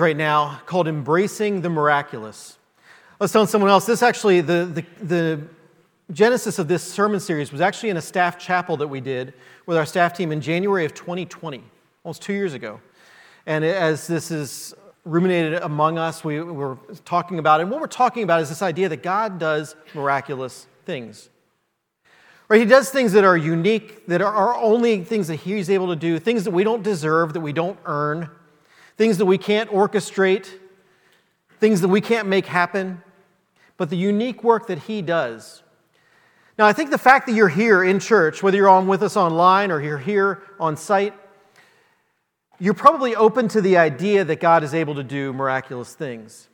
right now called Embracing the Miraculous. I was telling someone else, this actually, the, the, the genesis of this sermon series was actually in a staff chapel that we did with our staff team in January of 2020, almost two years ago. And as this is ruminated among us, we were talking about it. And what we're talking about is this idea that God does miraculous things. Right? He does things that are unique, that are only things that He's able to do, things that we don't deserve, that we don't earn things that we can't orchestrate, things that we can't make happen, but the unique work that He does. Now, I think the fact that you're here in church, whether you're on with us online or you're here on site, you're probably open to the idea that God is able to do miraculous things.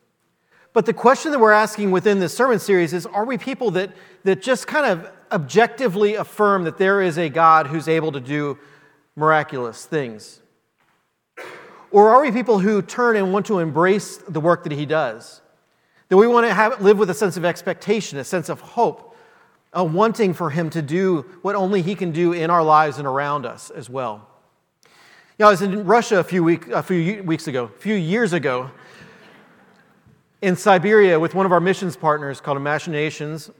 But the question that we're asking within this sermon series is are we people that, that just kind of objectively affirm that there is a God who's able to do miraculous things? Or are we people who turn and want to embrace the work that He does? That we want to have, live with a sense of expectation, a sense of hope, a wanting for Him to do what only He can do in our lives and around us as well. You know, I was in Russia a few, week, a few weeks ago, a few years ago, in Siberia with one of our missions partners called Imaginations.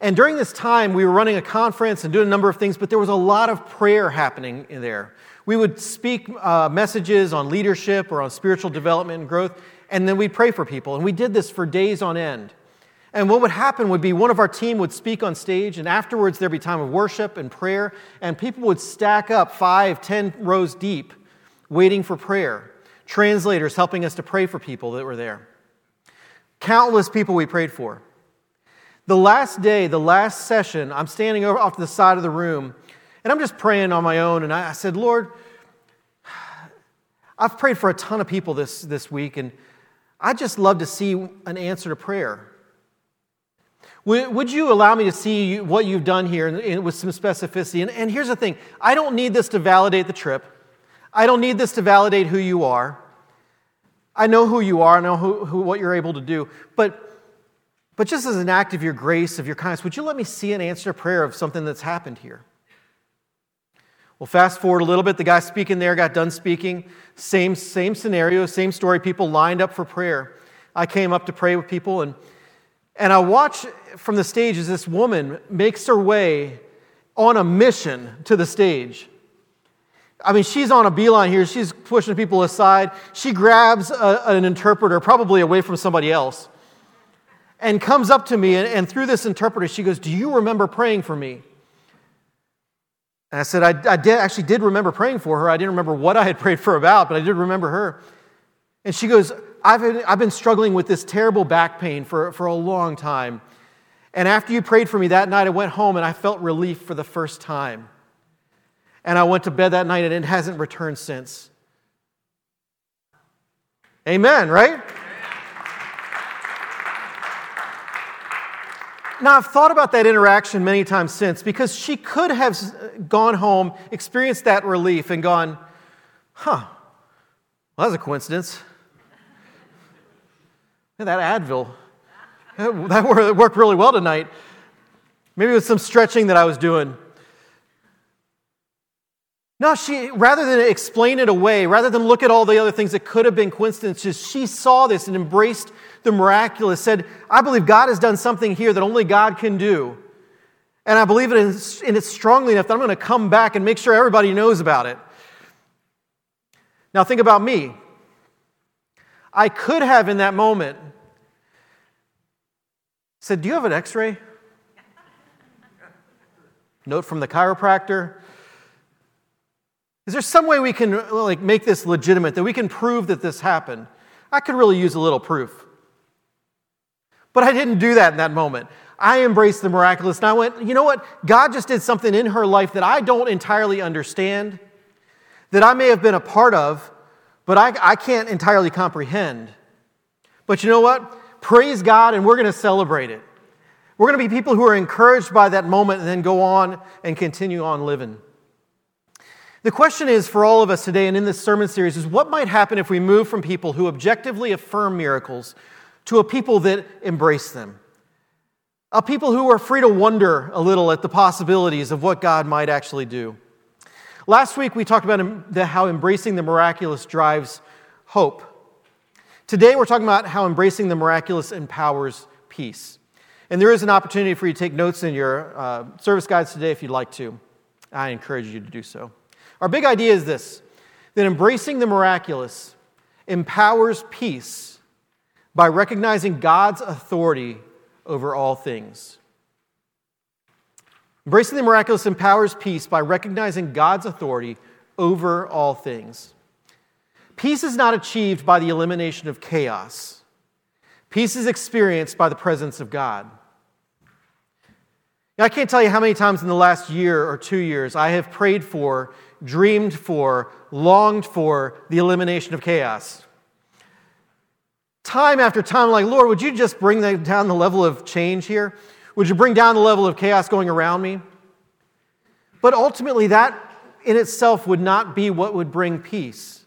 And during this time, we were running a conference and doing a number of things, but there was a lot of prayer happening there. We would speak uh, messages on leadership or on spiritual development and growth, and then we'd pray for people. And we did this for days on end. And what would happen would be one of our team would speak on stage, and afterwards there'd be time of worship and prayer, and people would stack up five, ten rows deep, waiting for prayer. Translators helping us to pray for people that were there. Countless people we prayed for. The last day, the last session, I'm standing over off to the side of the room, and I'm just praying on my own. And I, said, Lord, I've prayed for a ton of people this, this week, and I'd just love to see an answer to prayer. Would, you allow me to see what you've done here and with some specificity? And, and here's the thing I don't need this to validate the trip, I don't need this to validate who you are. I know who you are, I know who, who, what you're able to do. But, but just as an act of your grace, of your kindness, would you let me see an answer to prayer of something that's happened here? Well, fast forward a little bit. The guy speaking there got done speaking. Same, same scenario, same story. People lined up for prayer. I came up to pray with people, and, and I watch from the stage as this woman makes her way on a mission to the stage. I mean, she's on a beeline here. She's pushing people aside. She grabs a, an interpreter, probably away from somebody else, and comes up to me. And, and through this interpreter, she goes, Do you remember praying for me? And I said, I, I did, actually did remember praying for her. I didn't remember what I had prayed for about, but I did remember her. And she goes, I've been, I've been struggling with this terrible back pain for, for a long time. And after you prayed for me that night, I went home and I felt relief for the first time. And I went to bed that night and it hasn't returned since. Amen, right? Now, I've thought about that interaction many times since because she could have gone home, experienced that relief, and gone, huh, well, that's a coincidence. that Advil, that worked really well tonight. Maybe it was some stretching that I was doing. No, she, rather than explain it away, rather than look at all the other things that could have been coincidences, she saw this and embraced the miraculous, said, I believe God has done something here that only God can do. And I believe it in, it strongly enough that I'm going to come back and make sure everybody knows about it. Now, think about me. I could have, in that moment, said, Do you have an x ray? Note from the chiropractor is there some way we can like make this legitimate that we can prove that this happened? I could really use a little proof. But I didn't do that in that moment. I embraced the miraculous and I went, you know what? God just did something in her life that I don't entirely understand, that I may have been a part of, but I, I can't entirely comprehend. But you know what? Praise God and we're going to celebrate it. We're going to be people who are encouraged by that moment and then go on and continue on living. The question is for all of us today and in this sermon series is what might happen if we move from people who objectively affirm miracles to a people that embrace them? A people who are free to wonder a little at the possibilities of what God might actually do. Last week we talked about how embracing the miraculous drives hope. Today, we're talking about how embracing the miraculous empowers peace. And there is an opportunity for you to take notes in your uh, service guides today if you'd like to. I encourage you to do so. Our big idea is this that embracing the miraculous empowers peace by recognizing God's authority over all things. Embracing the miraculous empowers peace by recognizing God's authority over all things. Peace is not achieved by the elimination of chaos. Peace is experienced by the presence of God. Now, I can't tell you how many times in the last year or two years I have prayed for, dreamed for, longed for the elimination of chaos. Time after time, like, Lord, would you just bring down the level of change here? Would you bring down the level of chaos going around me? But ultimately, that in itself would not be what would bring peace.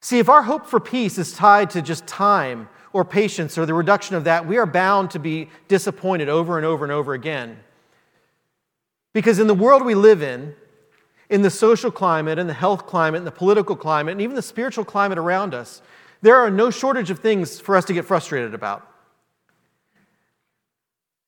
See, if our hope for peace is tied to just time or patience or the reduction of that, we are bound to be disappointed over and over and over again. Because in the world we live in, in the social climate, in the health climate, in the political climate, and even the spiritual climate around us, there are no shortage of things for us to get frustrated about.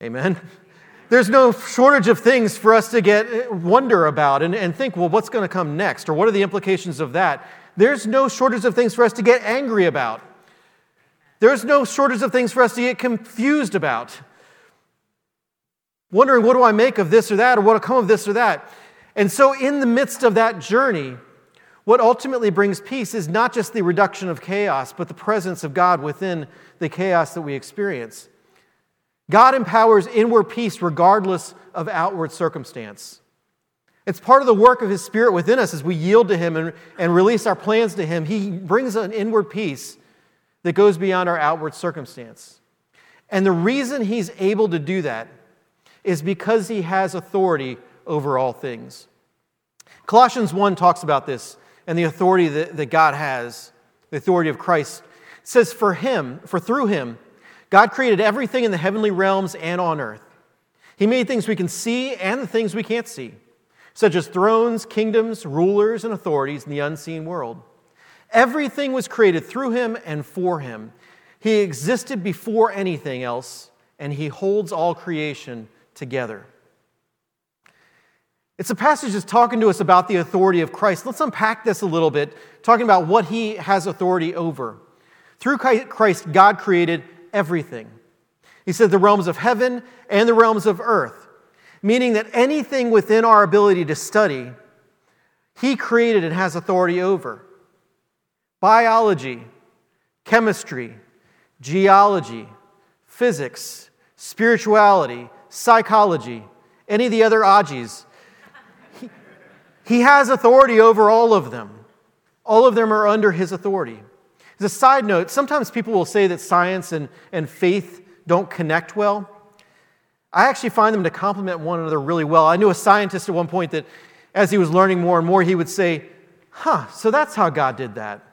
Amen. There's no shortage of things for us to get eh, wonder about and, and think, well, what's going to come next? Or what are the implications of that? There's no shortage of things for us to get angry about. There's no shortage of things for us to get confused about. Wondering, what do I make of this or that, or what will come of this or that? And so, in the midst of that journey, what ultimately brings peace is not just the reduction of chaos, but the presence of God within the chaos that we experience. God empowers inward peace regardless of outward circumstance. It's part of the work of His Spirit within us as we yield to Him and, and release our plans to Him. He brings an inward peace that goes beyond our outward circumstance. And the reason He's able to do that is because He has authority over all things. Colossians 1 talks about this and the authority that, that God has, the authority of Christ. It says, For Him, for through Him, God created everything in the heavenly realms and on earth. He made things we can see and the things we can't see such as thrones, kingdoms, rulers, and authorities in the unseen world. Everything was created through him and for him. He existed before anything else, and he holds all creation together. It's a passage that's talking to us about the authority of Christ. Let's unpack this a little bit, talking about what he has authority over. Through Christ, God created everything. He said the realms of heaven and the realms of earth meaning that anything within our ability to study, He created and has authority over. Biology, chemistry, geology, physics, spirituality, psychology, any of the other aji's. He, he has authority over all of them. All of them are under his authority. As a side note, sometimes people will say that science and, and faith don't connect well. I actually find them to complement one another really well. I knew a scientist at one point that as he was learning more and more, he would say, Huh, so that's how God did that.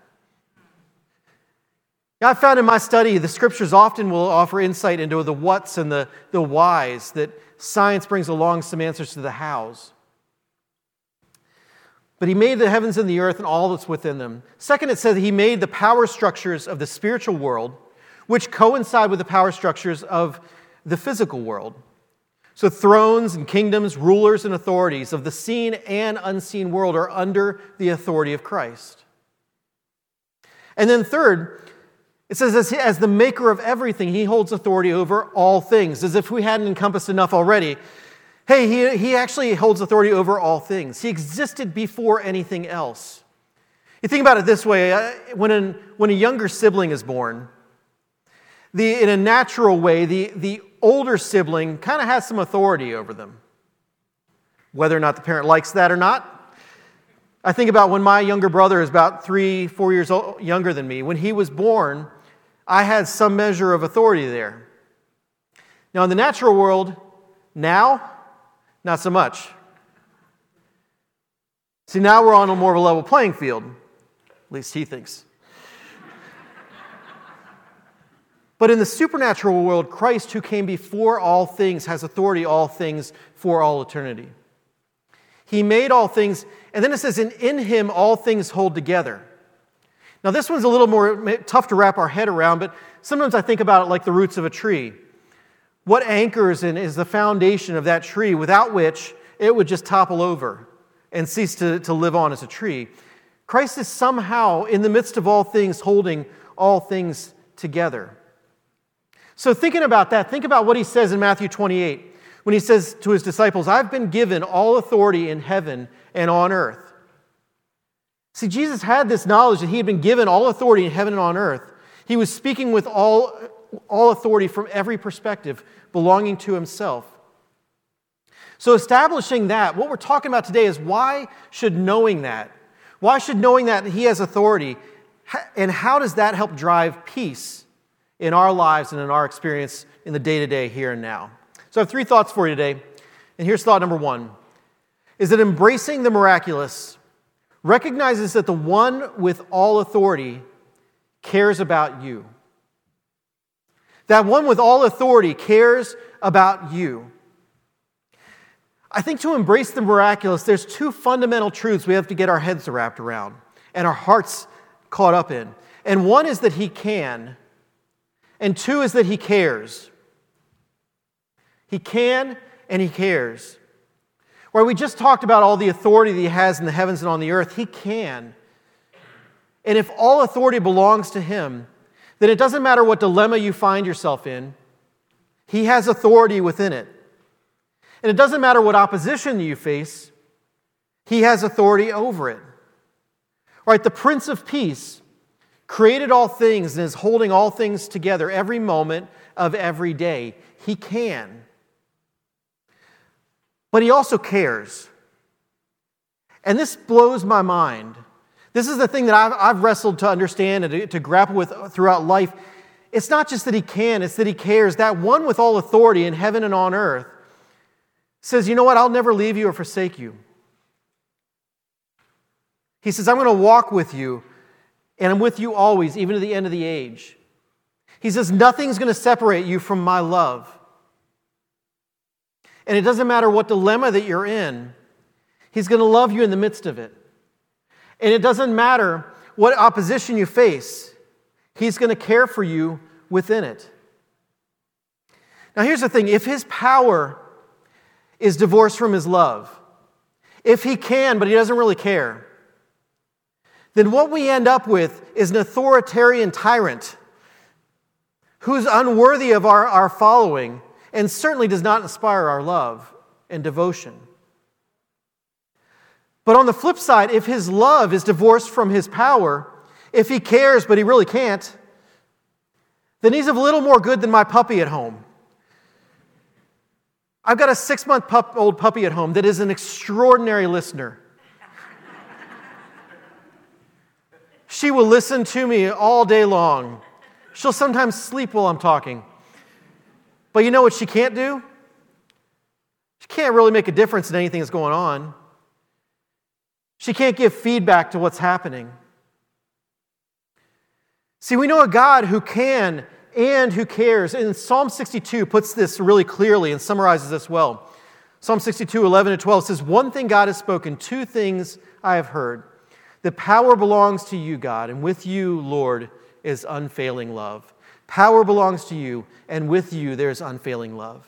I found in my study the scriptures often will offer insight into the what's and the, the whys, that science brings along some answers to the hows. But he made the heavens and the earth and all that's within them. Second, it says he made the power structures of the spiritual world, which coincide with the power structures of the physical world. So, thrones and kingdoms, rulers and authorities of the seen and unseen world are under the authority of Christ. And then, third, it says, as, as the maker of everything, he holds authority over all things, as if we hadn't encompassed enough already. Hey, he, he actually holds authority over all things. He existed before anything else. You think about it this way uh, when, an, when a younger sibling is born, the, in a natural way, the, the older sibling kind of has some authority over them. Whether or not the parent likes that or not. I think about when my younger brother is about three, four years old, younger than me. When he was born, I had some measure of authority there. Now, in the natural world, now, not so much. See, now we're on a more of a level playing field. At least he thinks. But in the supernatural world, Christ, who came before all things, has authority all things for all eternity. He made all things, and then it says, and in him all things hold together. Now, this one's a little more tough to wrap our head around, but sometimes I think about it like the roots of a tree. What anchors and is the foundation of that tree without which it would just topple over and cease to, to live on as a tree? Christ is somehow, in the midst of all things, holding all things together. So, thinking about that, think about what he says in Matthew 28 when he says to his disciples, I've been given all authority in heaven and on earth. See, Jesus had this knowledge that he had been given all authority in heaven and on earth. He was speaking with all, all authority from every perspective belonging to himself. So, establishing that, what we're talking about today is why should knowing that, why should knowing that he has authority, and how does that help drive peace in our lives and in our experience in the day to day here and now? So, I have three thoughts for you today. And here's thought number one is that embracing the miraculous recognizes that the one with all authority cares about you. That one with all authority cares about you. I think to embrace the miraculous, there's two fundamental truths we have to get our heads wrapped around and our hearts caught up in. And one is that He can, and two is that He cares. He can and He cares. Where we just talked about all the authority that he has in the heavens and on the earth, he can. And if all authority belongs to him, then it doesn't matter what dilemma you find yourself in, he has authority within it. And it doesn't matter what opposition you face, he has authority over it. Right, the Prince of Peace created all things and is holding all things together every moment of every day. He can but he also cares. And this blows my mind. This is the thing that I've, I've wrestled to understand and to, to grapple with throughout life. It's not just that he can, it's that he cares. That one with all authority in heaven and on earth says, You know what? I'll never leave you or forsake you. He says, I'm going to walk with you, and I'm with you always, even to the end of the age. He says, Nothing's going to separate you from my love. And it doesn't matter what dilemma that you're in, He's going to love you in the midst of it. And it doesn't matter what opposition you face, He's going to care for you within it. Now, here's the thing if His power is divorced from His love, if He can, but He doesn't really care, then what we end up with is an authoritarian tyrant who's unworthy of our, our following and certainly does not inspire our love and devotion. But on the flip side, if his love is divorced from his power, if he cares but he really can't, then he's of little more good than my puppy at home. I've got a six month pup, old puppy at home that is an extraordinary listener. she will listen to me all day long. She'll sometimes sleep while I'm talking. But you know what she can't do? She can't really make a difference in anything that's going on. She can't give feedback to what's happening. See, we know a God who can and who cares. And Psalm 62 puts this really clearly and summarizes this well. Psalm 62, 11 to 12 says, One thing God has spoken, two things I have heard. The power belongs to you, God, and with you, Lord, is unfailing love. Power belongs to you, and with you there's unfailing love.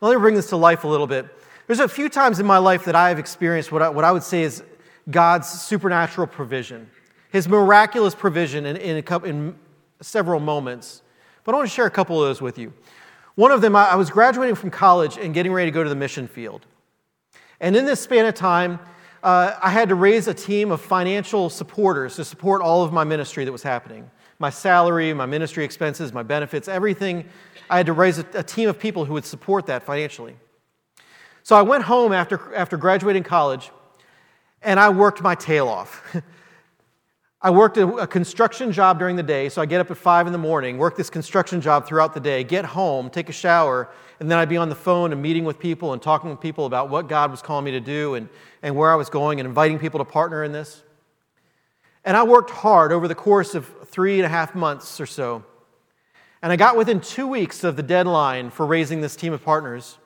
Now, let me bring this to life a little bit. There's a few times in my life that I have experienced what I, what I would say is God's supernatural provision, His miraculous provision in, in, a, in several moments. But I want to share a couple of those with you. One of them, I was graduating from college and getting ready to go to the mission field. And in this span of time, uh, I had to raise a team of financial supporters to support all of my ministry that was happening my salary, my ministry expenses, my benefits, everything. I had to raise a, a team of people who would support that financially. So I went home after, after graduating college and I worked my tail off. I worked a, a, construction job during the day, so I get up at five in the morning, work this construction job throughout the day, get home, take a shower, and then I'd be on the phone and meeting with people and talking with people about what God was calling me to do and, and where I was going and inviting people to partner in this. And I worked hard over the course of three and a half months or so. And I got within two weeks of the deadline for raising this team of partners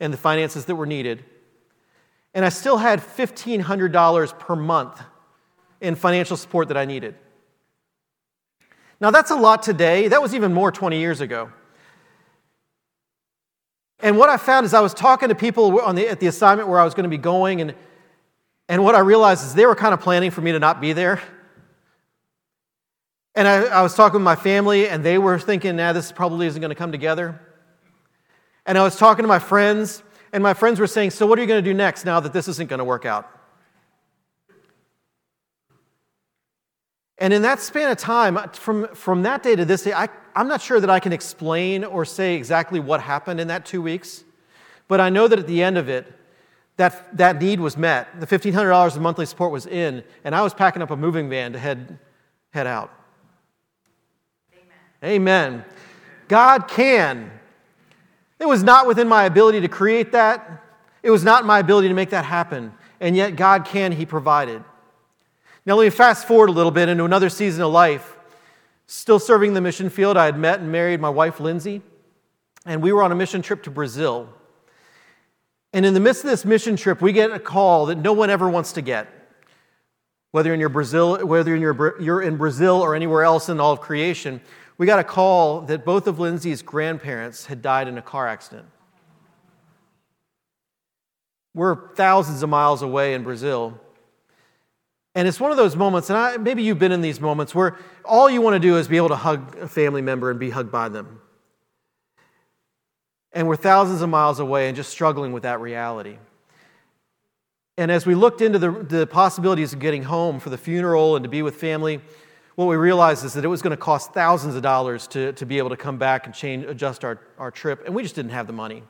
and the finances that were needed. And I still had $1,500 per month in financial support that I needed. Now, that's a lot today. That was even more 20 years ago. And what I found is I was talking to people the, at the assignment where I was going to be going, and, and what I realized is they were kind of planning for me to not be there. And I, I was talking with my family, and they were thinking, nah, this probably isn't going to come together. And I was talking to my friends, and my friends were saying, So, what are you going to do next now that this isn't going to work out? And in that span of time, from, from that day to this day, I, I'm not sure that I can explain or say exactly what happened in that two weeks, but I know that at the end of it, that, that need was met. The $1,500 of monthly support was in, and I was packing up a moving van to head, head out. Amen. God can. It was not within my ability to create that, it was not my ability to make that happen, and yet God can, He provided. Now, let me fast forward a little bit into another season of life. Still serving the mission field, I had met and married my wife, Lindsay, and we were on a mission trip to Brazil. And in the midst of this mission trip, we get a call that no one ever wants to get. Whether in your Brazil, whether in your, you're in Brazil or anywhere else in all of creation, we got a call that both of Lindsay's grandparents had died in a car accident. We're thousands of miles away in Brazil. And it's one of those moments, and I, maybe you've been in these moments where all you want to do is be able to hug a family member and be hugged by them. And we're thousands of miles away and just struggling with that reality. And as we looked into the, the possibilities of getting home for the funeral and to be with family, what we realized is that it was going to cost thousands of dollars to, to be able to come back and change, adjust our, our trip, and we just didn't have the money.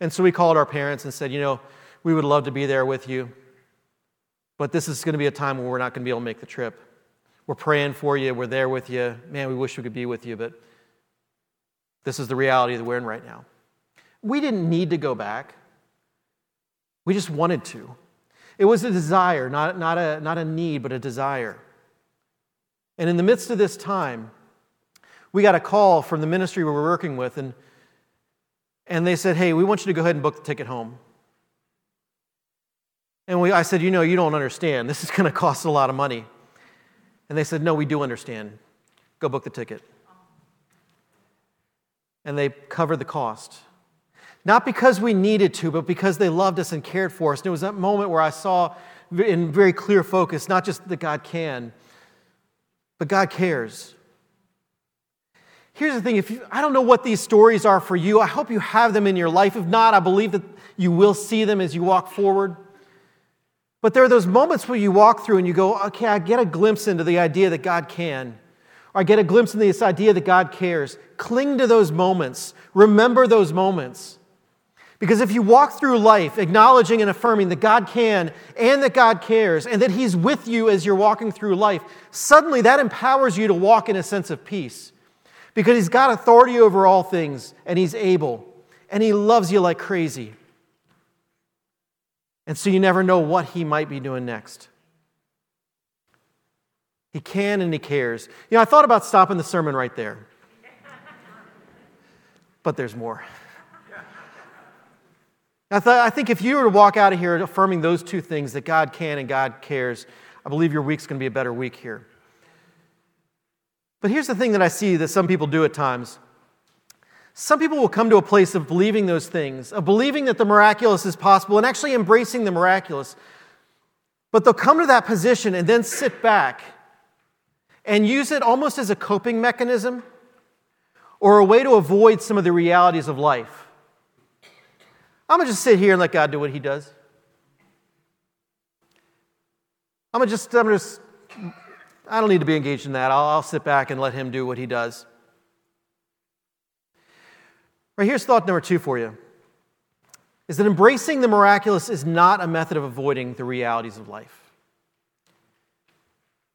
And so we called our parents and said, you know, we would love to be there with you. But this is going to be a time where we're not going to be able to make the trip. We're praying for you. We're there with you. Man, we wish we could be with you, but this is the reality that we're in right now. We didn't need to go back, we just wanted to. It was a desire, not, not, a, not a need, but a desire. And in the midst of this time, we got a call from the ministry we were working with, and, and they said, Hey, we want you to go ahead and book the ticket home. And we, I said, You know, you don't understand. This is going to cost a lot of money. And they said, No, we do understand. Go book the ticket. And they covered the cost. Not because we needed to, but because they loved us and cared for us. And it was that moment where I saw in very clear focus not just that God can, but God cares. Here's the thing if you, I don't know what these stories are for you, I hope you have them in your life. If not, I believe that you will see them as you walk forward. But there are those moments where you walk through and you go, okay, I get a glimpse into the idea that God can. Or I get a glimpse into this idea that God cares. Cling to those moments. Remember those moments. Because if you walk through life acknowledging and affirming that God can and that God cares and that He's with you as you're walking through life, suddenly that empowers you to walk in a sense of peace. Because He's got authority over all things and He's able and He loves you like crazy. And so you never know what he might be doing next. He can and he cares. You know, I thought about stopping the sermon right there. But there's more. I, thought, I think if you were to walk out of here affirming those two things, that God can and God cares, I believe your week's going to be a better week here. But here's the thing that I see that some people do at times some people will come to a place of believing those things, of believing that the miraculous is possible and actually embracing the miraculous. But they'll come to that position and then sit back and use it almost as a coping mechanism or a way to avoid some of the realities of life. I'm going to just sit here and let God do what He does. I'm going to just, I'm just I don't need to be engaged in that. I'll, I'll sit back and let Him do what He does. Right, here's thought number two for you is that embracing the miraculous is not a method of avoiding the realities of life.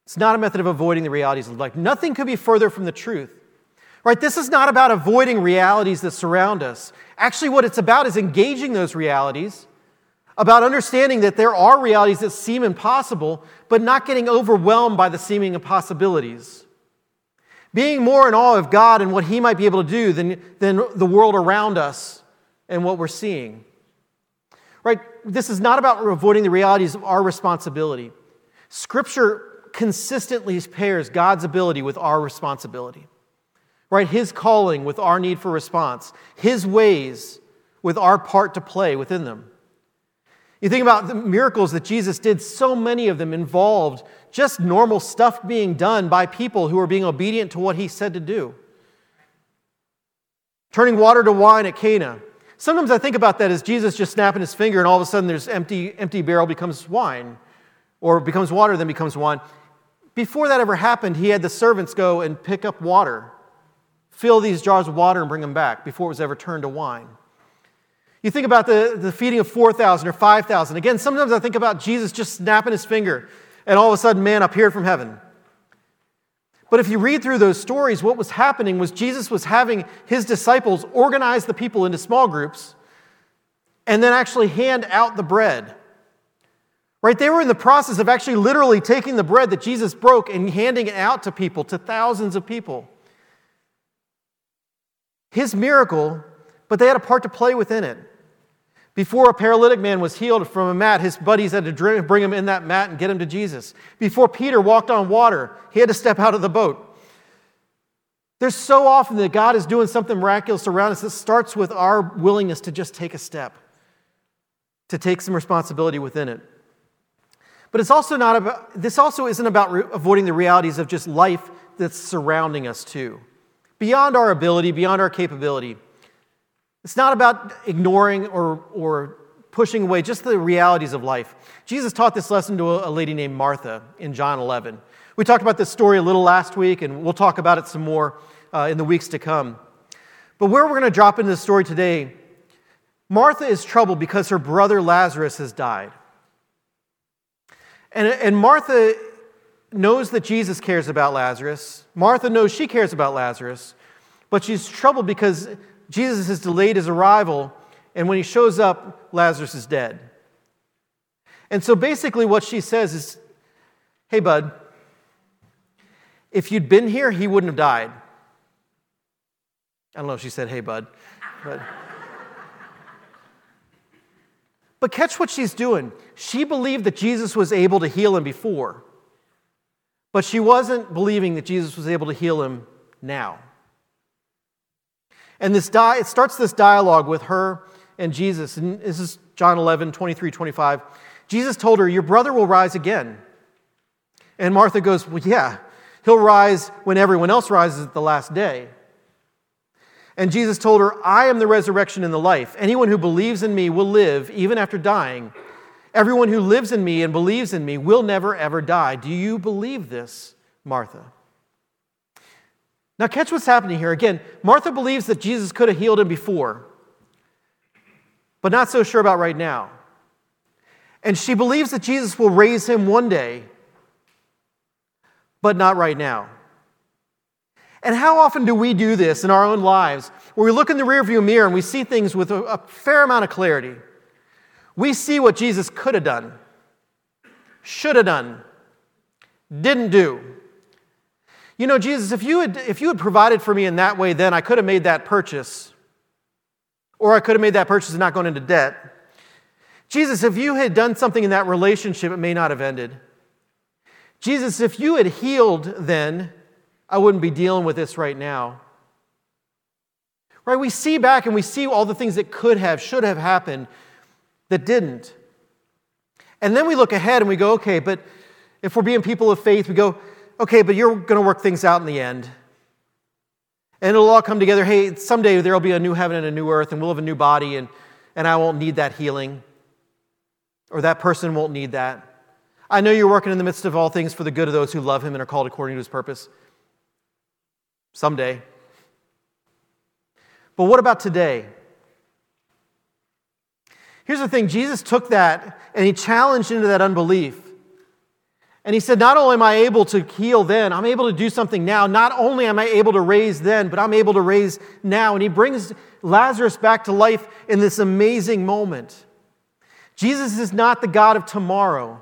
It's not a method of avoiding the realities of life. Nothing could be further from the truth. Right? This is not about avoiding realities that surround us. Actually, what it's about is engaging those realities, about understanding that there are realities that seem impossible, but not getting overwhelmed by the seeming impossibilities being more in awe of God and what He might be able to do than, than the world around us and what we're seeing. Right? This is not about avoiding the realities of our responsibility. Scripture consistently pairs God's ability with our responsibility. Right? His calling with our need for response, His ways with our part to play within them. You think about the miracles that Jesus did, so many of them involved just normal stuff being done by people who are being obedient to what he said to do. Turning water to wine at Cana. Sometimes I think about that as Jesus just snapping his finger and all of a sudden there's empty, empty barrel becomes wine or becomes water, then becomes wine. Before that ever happened, he had the servants go and pick up water, fill these jars of water and bring them back before it was ever turned to wine. You think about the, the feeding of 4,000 or 5,000. Again, sometimes I think about Jesus just snapping his finger and all of a sudden man appeared from heaven. But if you read through those stories, what was happening was Jesus was having his disciples organize the people into small groups and then actually hand out the bread. Right? They were in the process of actually literally taking the bread that Jesus broke and handing it out to people, to thousands of people. His miracle, but they had a part to play within it. Before a paralytic man was healed from a mat, his buddies had to bring him in that mat and get him to Jesus. Before Peter walked on water, he had to step out of the boat. There's so often that God is doing something miraculous around us that starts with our willingness to just take a step, to take some responsibility within it. But it's also not about, this also isn't about re- avoiding the realities of just life that's surrounding us, too. Beyond our ability, beyond our capability. It's not about ignoring or, or pushing away just the realities of life. Jesus taught this lesson to a, lady named Martha in John 11. We talked about this story a little last week, and we'll talk about it some more uh, in the weeks to come. But where we're going to drop into the story today, Martha is troubled because her brother Lazarus has died. And, and Martha knows that Jesus cares about Lazarus. Martha knows she cares about Lazarus, but she's troubled because Jesus has delayed his arrival, and when he shows up, Lazarus is dead. And so basically, what she says is, Hey, bud, if you'd been here, he wouldn't have died. I don't know if she said, Hey, bud, but. But catch what she's doing. She believed that Jesus was able to heal him before, but she wasn't believing that Jesus was able to heal him now. And this di- it starts this dialogue with her and Jesus. And this is John 11, 23, 25. Jesus told her, Your brother will rise again. And Martha goes, Well, yeah, he'll rise when everyone else rises at the last day. And Jesus told her, I am the resurrection and the life. Anyone who believes in me will live even after dying. Everyone who lives in me and believes in me will never, ever die. Do you believe this, Martha? Now, catch what's happening here. Again, Martha believes that Jesus could have healed him before, but not so sure about right now. And she believes that Jesus will raise him one day, but not right now. And how often do we do this in our own lives where we look in the rearview mirror and we see things with a, fair amount of clarity? We see what Jesus could have done, should have done, didn't do. You know, Jesus, if you, had, if you had provided for me in that way, then I could have made that purchase. Or I could have made that purchase and not gone into debt. Jesus, if you had done something in that relationship, it may not have ended. Jesus, if you had healed then, I wouldn't be dealing with this right now. Right? We see back and we see all the things that could have, should have happened that didn't. And then we look ahead and we go, okay, but if we're being people of faith, we go, okay, but you're going to work things out in the end. And it'll all come together. Hey, someday there'll be a new heaven and a new earth, and we'll have a new body, and, and I won't need that healing. Or that person won't need that. I know you're working in the midst of all things for the good of those who love him and are called according to his purpose. Someday. But what about today? Here's the thing Jesus took that and he challenged into that unbelief. And he said, Not only am I able to heal then, I'm able to do something now. Not only am I able to raise then, but I'm able to raise now. And he brings Lazarus back to life in this amazing moment. Jesus is not the God of tomorrow,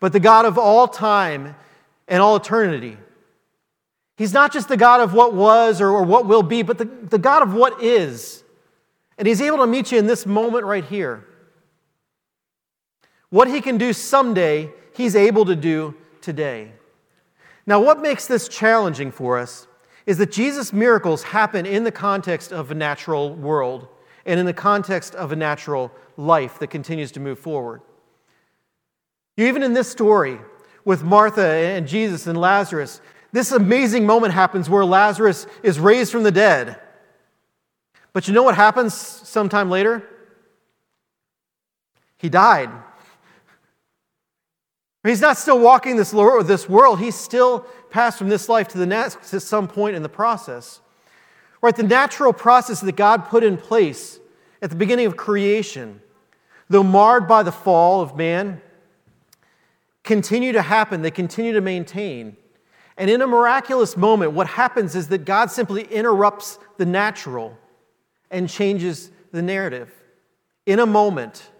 but the God of all time and all eternity. He's not just the God of what was or, or what will be, but the, the God of what is. And he's able to meet you in this moment right here. What he can do someday, he's able to do today. Now, what makes this challenging for us is that Jesus' miracles happen in the context of a natural world and in the context of a natural life that continues to move forward. Even in this story with Martha and Jesus and Lazarus, this amazing moment happens where Lazarus is raised from the dead. But you know what happens sometime later? He died. He's not still walking this, world, he's still passed from this life to the next at some point in the process. Right? The natural process that God put in place at the beginning of creation, though marred by the fall of man, continue to happen, they continue to maintain. And in a miraculous moment, what happens is that God simply interrupts the natural and changes the narrative in a moment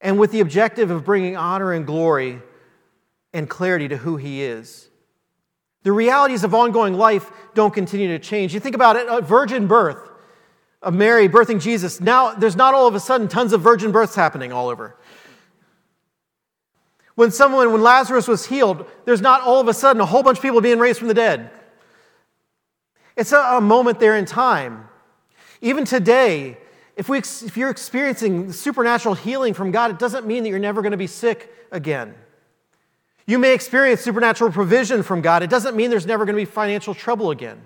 and with the objective of bringing honor and glory and clarity to who He is. The realities of ongoing life don't continue to change. You think about it a virgin birth of Mary birthing Jesus. Now, there's not all of a sudden tons of virgin births happening all over. When someone, when Lazarus was healed, there's not all of a sudden a whole bunch of people being raised from the dead. It's a, a moment there in time. Even today, if, we, if you're experiencing supernatural healing from God, it doesn't mean that you're never going to be sick again. You may experience supernatural provision from God. It doesn't mean there's never going to be financial trouble again.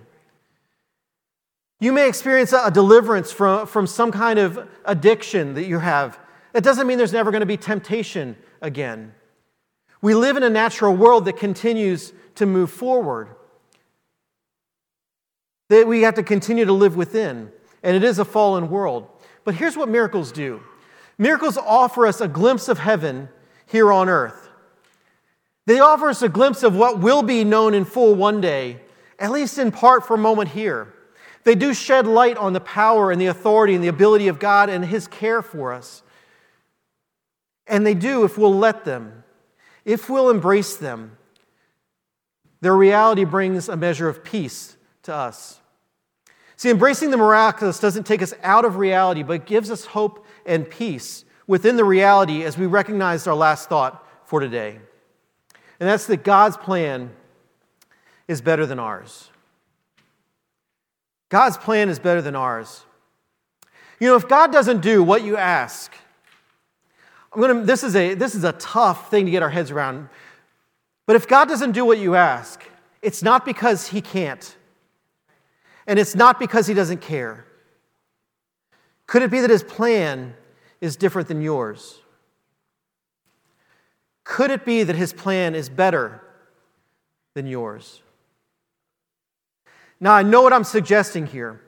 You may experience a, deliverance from, from some kind of addiction that you have. It doesn't mean there's never going to be temptation again. We live in a natural world that continues to move forward, that we have to continue to live within, and it is a fallen world. But here's what miracles do miracles offer us a glimpse of heaven here on earth. They offer us a glimpse of what will be known in full one day, at least in part for a moment here. They do shed light on the power and the authority and the ability of God and His care for us. And they do if we'll let them, if we'll embrace them. Their reality brings a measure of peace to us. See, embracing the miraculous doesn't take us out of reality, but gives us hope and peace within the reality as we recognize our last thought for today. And that's that God's plan is better than ours. God's plan is better than ours. You know, if God doesn't do what you ask, I'm gonna, this, is a, this is a tough thing to get our heads around. But if God doesn't do what you ask, it's not because He can't. And it's not because he doesn't care. Could it be that his plan is different than yours? Could it be that his plan is better than yours? Now, I know what I'm suggesting here.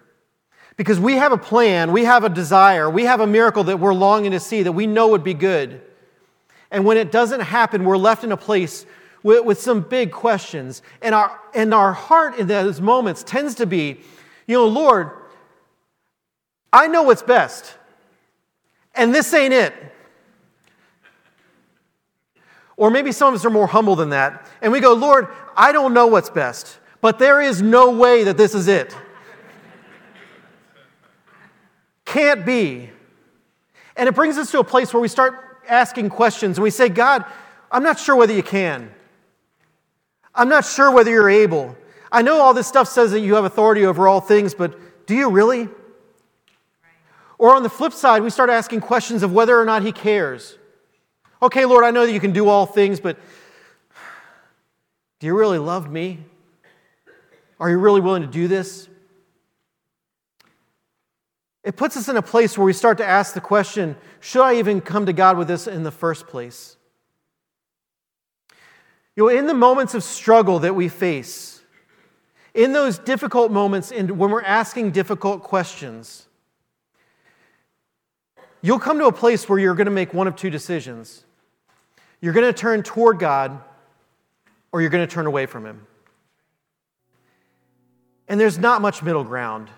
Because we have a plan, we have a desire, we have a miracle that we're longing to see that we know would be good. And when it doesn't happen, we're left in a place with, with some big questions. And our, and our heart in those moments tends to be, you know, Lord, I know what's best, and this ain't it. Or maybe some of us are more humble than that, and we go, Lord, I don't know what's best, but there is no way that this is it. Can't be. And it brings us to a place where we start asking questions and we say, God, I'm not sure whether you can. I'm not sure whether you're able. I know all this stuff says that you have authority over all things, but do you really? Or on the flip side, we start asking questions of whether or not He cares. Okay, Lord, I know that you can do all things, but do you really love me? Are you really willing to do this? It puts us in a place where we start to ask the question should I even come to God with this in the first place? You know, in the moments of struggle that we face, in those difficult moments, and when we're asking difficult questions, you'll come to a place where you're going to make one of two decisions. You're going to turn toward God, or you're going to turn away from Him. And there's not much middle ground.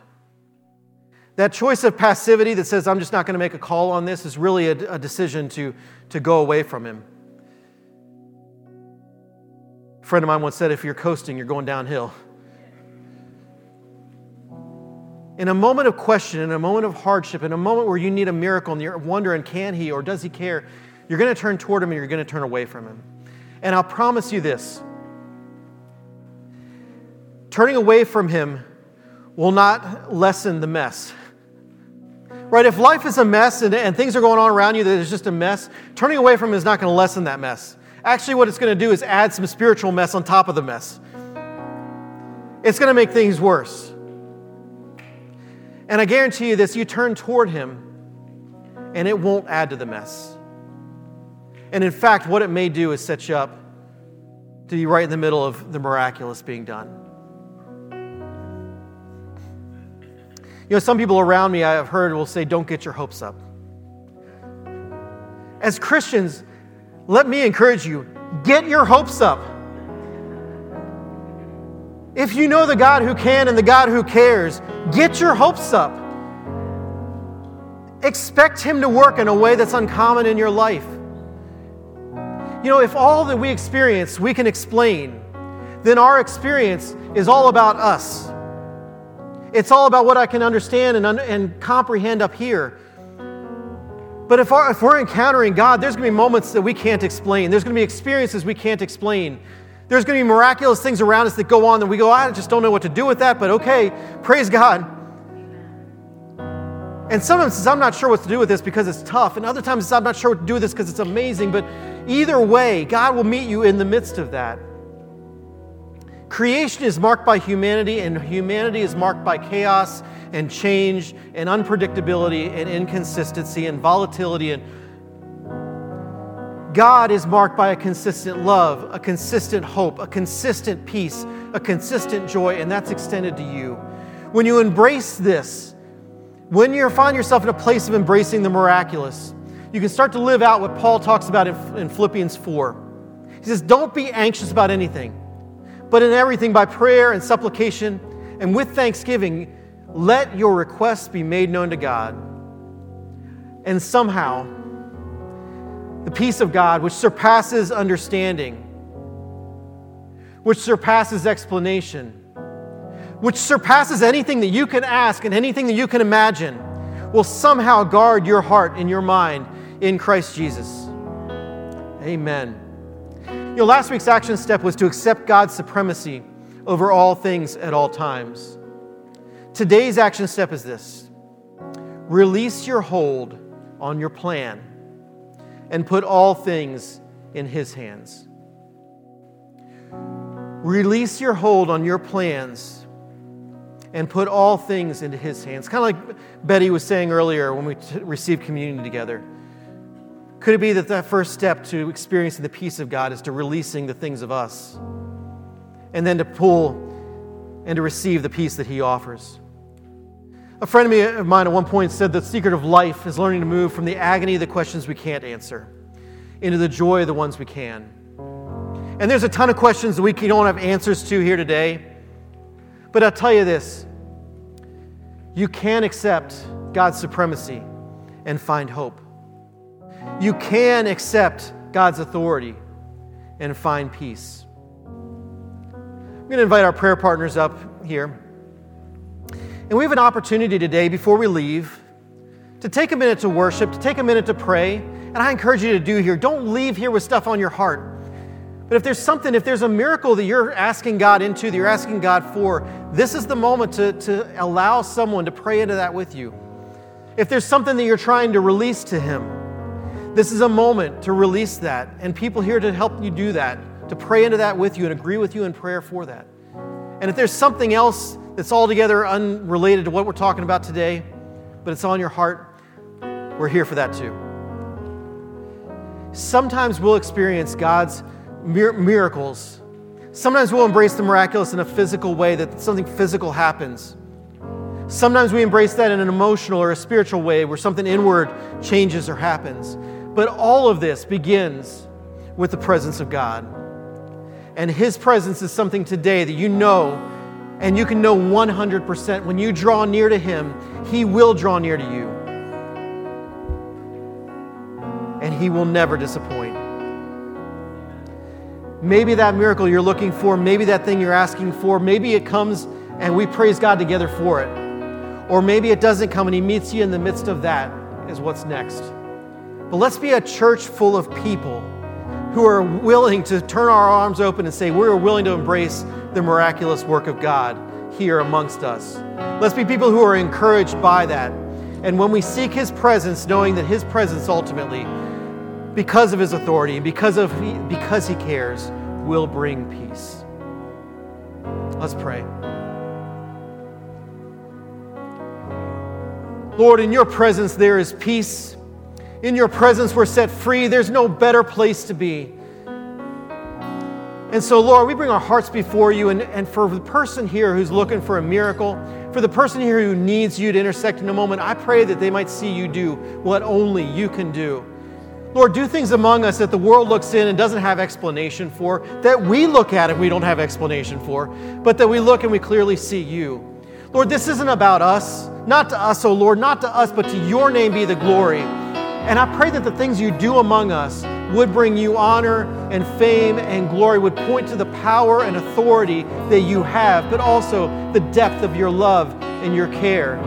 That choice of passivity that says, I'm just not going to make a call on this, is really a, a decision to, to go away from Him. Friend of mine once said, if you're coasting, you're going downhill. In a moment of question, in a moment of hardship, in a moment where you need a miracle and you're wondering, can he or does he care, you're going to turn toward him and you're going to turn away from him. And I'll promise you this turning away from Him will not lessen the mess. Right? If life is a mess and, and things are going on around you that is just a mess, turning away from Him is not going to lessen that mess. Actually, what it's going to do is add some spiritual mess on top of the mess. It's going to make things worse. And I guarantee you this you turn toward Him, and it won't add to the mess. And in fact, what it may do is set you up to be right in the middle of the miraculous being done. You know, some people around me I have heard will say, don't get your hopes up. As Christians, let me encourage you get your hopes up. If you know the God who can and the God who cares, get your hopes up. Expect Him to work in a way that's uncommon in your life. You know, if all that we experience we can explain, then our experience is all about us. It's all about what I can understand and, and comprehend up here. But if, our, if we're encountering God, there's going to be moments that we can't explain. There's going to be experiences we can't explain. There's going to be miraculous things around us that go on that we go, I just don't know what to do with that, but okay, praise God. And sometimes I'm not sure what to do with this because it's tough. And other times I'm not sure what to do with this because it's amazing. But either way, God will meet you in the midst of that. Creation is marked by humanity, and humanity is marked by chaos and change and unpredictability and inconsistency and volatility. And God is marked by a consistent love, a consistent hope, a consistent peace, a consistent joy, and that's extended to you. When you embrace this, when you find yourself in a place of embracing the miraculous, you can start to live out what Paul talks about in, Philippians 4. He says, Don't be anxious about anything but in everything by prayer and supplication and with thanksgiving, let your requests be made known to God. And somehow, the peace of God, which surpasses understanding, which surpasses explanation, which surpasses anything that you can ask and anything that you can imagine, will somehow guard your heart and your mind in Christ Jesus. Amen. You know, last week's action step was to accept God's supremacy over all things at all times. Today's action step is this release your hold on your plan and put all things in His hands. Release your hold on your plans and put all things into His hands. Kind of like Betty was saying earlier when we t- received communion together. Could it be that that first step to experiencing the peace of God is to releasing the things of us and then to pull and to receive the peace that He offers? A friend of mine at one point said the secret of life is learning to move from the agony of the questions we can't answer into the joy of the ones we can. And there's a ton of questions that we don't have answers to here today. But I'll tell you this you can accept God's supremacy and find hope. You can accept God's authority and find peace. I'm going to invite our prayer partners up here. And we have an opportunity today before we leave to take a minute to worship, to take a minute to pray. And I encourage you to do here. Don't leave here with stuff on your heart. But if there's something, if there's a miracle that you're asking God into, that you're asking God for, this is the moment to, to allow someone to pray into that with you. If there's something that you're trying to release to Him, this is a moment to release that, and people here to help you do that, to pray into that with you and agree with you in prayer for that. And if there's something else that's altogether unrelated to what we're talking about today, but it's on your heart, we're here for that too. Sometimes we'll experience God's miracles. Sometimes we'll embrace the miraculous in a physical way, that something physical happens. Sometimes we embrace that in an emotional or a spiritual way where something inward changes or happens. But all of this begins with the presence of God. And His presence is something today that you know, and you can know 100% when you draw near to Him, He will draw near to you. And He will never disappoint. Maybe that miracle you're looking for, maybe that thing you're asking for, maybe it comes and we praise God together for it. Or maybe it doesn't come and He meets you in the midst of that, is what's next. But let's be a church full of people who are willing to turn our arms open and say, We're willing to embrace the miraculous work of God here amongst us. Let's be people who are encouraged by that. And when we seek His presence, knowing that His presence ultimately, because of His authority and because, of, because He cares, will bring peace. Let's pray. Lord, in your presence there is peace. In your presence we're set free. There's no better place to be. And so, Lord, we bring our hearts before you. And, and for the person here who's looking for a miracle, for the person here who needs you to intersect in a moment, I pray that they might see you do what only you can do. Lord, do things among us that the world looks in and doesn't have explanation for, that we look at and we don't have explanation for, but that we look and we clearly see you. Lord, this isn't about us, not to us, oh Lord, not to us, but to your name be the glory. And I pray that the things you do among us would bring you honor and fame and glory, would point to the power and authority that you have, but also the depth of your love and your care.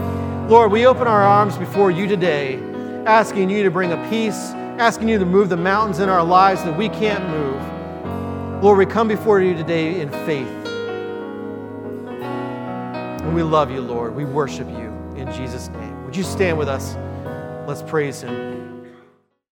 Lord, we open our arms before you today, asking you to bring a peace asking you to move the mountains in our lives that we can't move. Lord, we come before you today in faith. And we love you, Lord. We worship you in Jesus' name. Would you stand with us? Let's praise him.